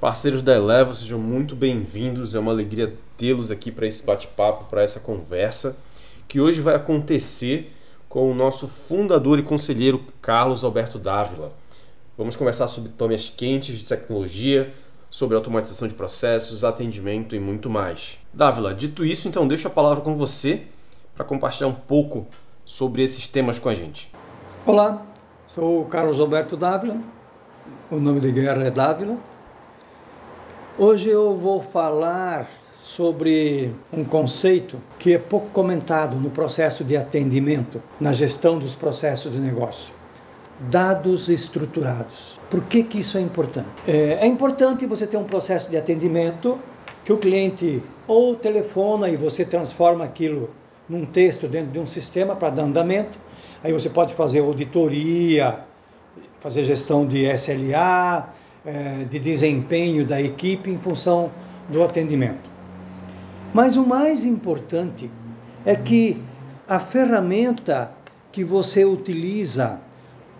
Parceiros da Elevo, sejam muito bem-vindos. É uma alegria tê-los aqui para esse bate-papo, para essa conversa, que hoje vai acontecer com o nosso fundador e conselheiro Carlos Alberto Dávila. Vamos conversar sobre temas quentes de tecnologia, sobre automatização de processos, atendimento e muito mais. Dávila, dito isso, então deixo a palavra com você para compartilhar um pouco sobre esses temas com a gente. Olá, sou o Carlos Alberto Dávila, o nome de guerra é Dávila. Hoje eu vou falar sobre um conceito que é pouco comentado no processo de atendimento, na gestão dos processos de negócio. Dados estruturados. Por que, que isso é importante? É, é importante você ter um processo de atendimento que o cliente ou telefona e você transforma aquilo num texto dentro de um sistema para dar andamento. Aí você pode fazer auditoria, fazer gestão de SLA, é, de desempenho da equipe em função do atendimento. Mas o mais importante é que a ferramenta que você utiliza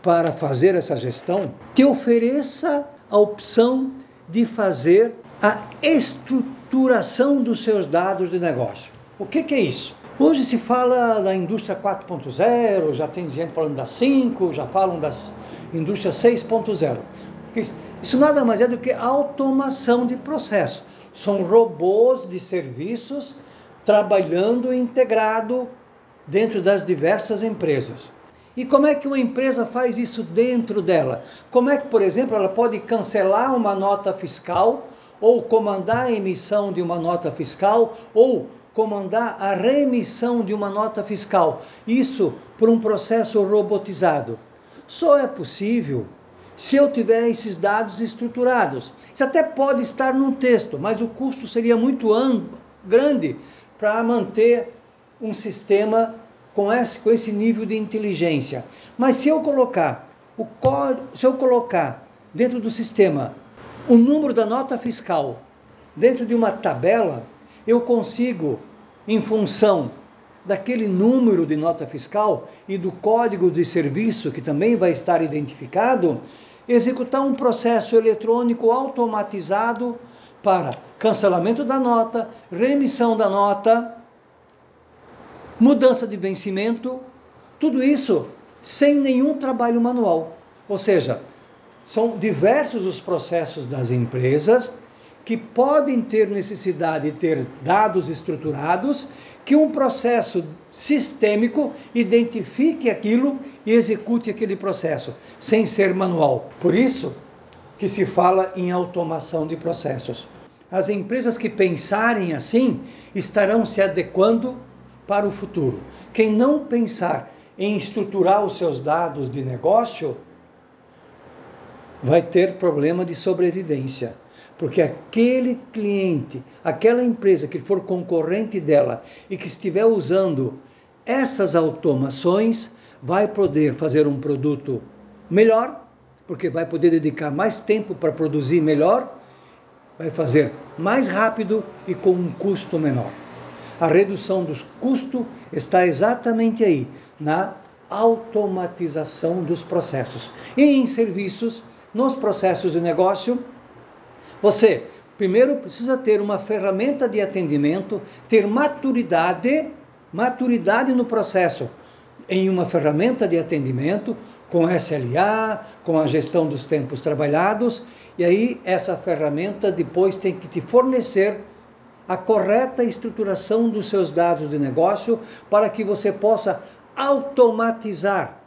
para fazer essa gestão te ofereça a opção de fazer a estruturação dos seus dados de negócio. O que, que é isso? Hoje se fala da indústria 4.0, já tem gente falando da 5, já falam das indústria 6.0. Isso nada mais é do que automação de processo. São robôs de serviços trabalhando integrado dentro das diversas empresas. E como é que uma empresa faz isso dentro dela? Como é que, por exemplo, ela pode cancelar uma nota fiscal ou comandar a emissão de uma nota fiscal ou comandar a remissão de uma nota fiscal? Isso por um processo robotizado. Só é possível se eu tiver esses dados estruturados. Isso até pode estar num texto, mas o custo seria muito grande para manter um sistema com esse, com esse nível de inteligência. Mas se eu colocar o se eu colocar dentro do sistema o número da nota fiscal dentro de uma tabela, eu consigo, em função daquele número de nota fiscal e do código de serviço que também vai estar identificado, executar um processo eletrônico automatizado para cancelamento da nota, remissão da nota, mudança de vencimento, tudo isso sem nenhum trabalho manual. Ou seja, são diversos os processos das empresas que podem ter necessidade de ter dados estruturados, que um processo sistêmico identifique aquilo e execute aquele processo, sem ser manual. Por isso que se fala em automação de processos. As empresas que pensarem assim estarão se adequando para o futuro. Quem não pensar em estruturar os seus dados de negócio vai ter problema de sobrevivência porque aquele cliente, aquela empresa que for concorrente dela e que estiver usando essas automações, vai poder fazer um produto melhor, porque vai poder dedicar mais tempo para produzir melhor, vai fazer mais rápido e com um custo menor. A redução dos custos está exatamente aí, na automatização dos processos. E em serviços, nos processos de negócio, você, primeiro, precisa ter uma ferramenta de atendimento, ter maturidade, maturidade no processo em uma ferramenta de atendimento, com SLA, com a gestão dos tempos trabalhados, e aí essa ferramenta depois tem que te fornecer a correta estruturação dos seus dados de negócio para que você possa automatizar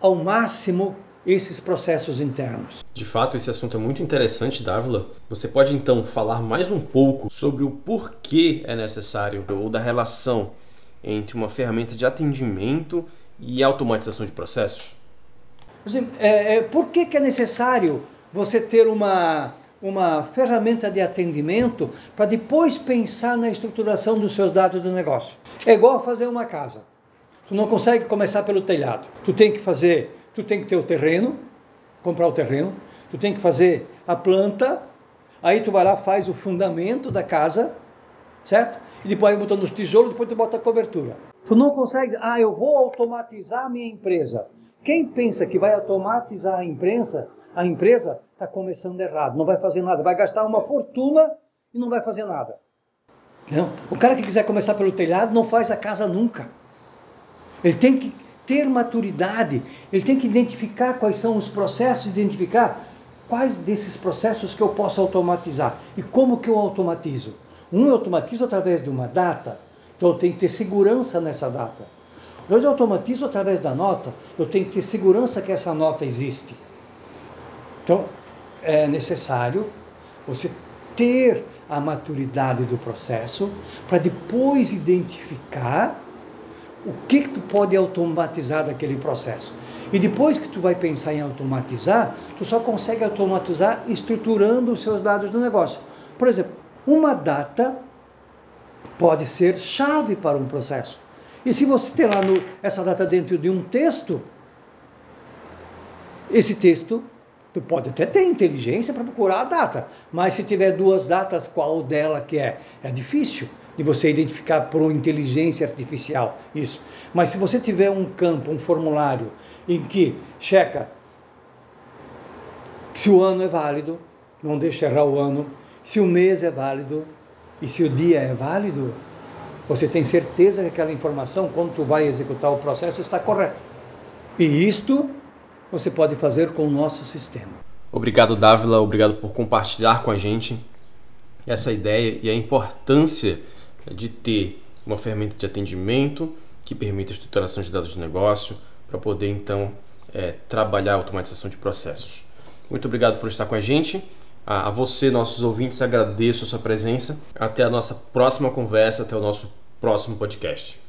ao máximo esses processos internos. De fato, esse assunto é muito interessante, Dávila. Você pode então falar mais um pouco sobre o porquê é necessário ou da relação entre uma ferramenta de atendimento e automatização de processos? É, é, por que, que é necessário você ter uma, uma ferramenta de atendimento para depois pensar na estruturação dos seus dados do negócio? É igual fazer uma casa. Tu não consegue começar pelo telhado. Tu tem que fazer tu tem que ter o terreno, comprar o terreno, tu tem que fazer a planta, aí tu vai lá, faz o fundamento da casa, certo? E depois vai botando os tijolos, depois tu bota a cobertura. Tu não consegue, ah, eu vou automatizar a minha empresa. Quem pensa que vai automatizar a empresa, a empresa está começando errado, não vai fazer nada, vai gastar uma fortuna e não vai fazer nada. Não. O cara que quiser começar pelo telhado não faz a casa nunca. Ele tem que ter maturidade, ele tem que identificar quais são os processos, identificar quais desses processos que eu posso automatizar e como que eu automatizo. Um eu automatizo através de uma data, então eu tenho que ter segurança nessa data. Dois eu automatizo através da nota, eu tenho que ter segurança que essa nota existe. Então é necessário você ter a maturidade do processo para depois identificar o que, que tu pode automatizar daquele processo. E depois que tu vai pensar em automatizar, tu só consegue automatizar estruturando os seus dados do negócio. Por exemplo, uma data pode ser chave para um processo. E se você ter lá no, essa data dentro de um texto, esse texto, tu pode até ter inteligência para procurar a data, mas se tiver duas datas, qual dela que é? É difícil de você identificar por inteligência artificial isso. Mas se você tiver um campo, um formulário em que checa se o ano é válido, não deixa errar o ano, se o mês é válido e se o dia é válido, você tem certeza que aquela informação, quando tu vai executar o processo, está correta. E isto você pode fazer com o nosso sistema. Obrigado, Dávila. Obrigado por compartilhar com a gente essa ideia e a importância de ter uma ferramenta de atendimento que permita a estruturação de dados de negócio para poder então é, trabalhar a automatização de processos. Muito obrigado por estar com a gente. A, a você, nossos ouvintes, agradeço a sua presença. Até a nossa próxima conversa, até o nosso próximo podcast.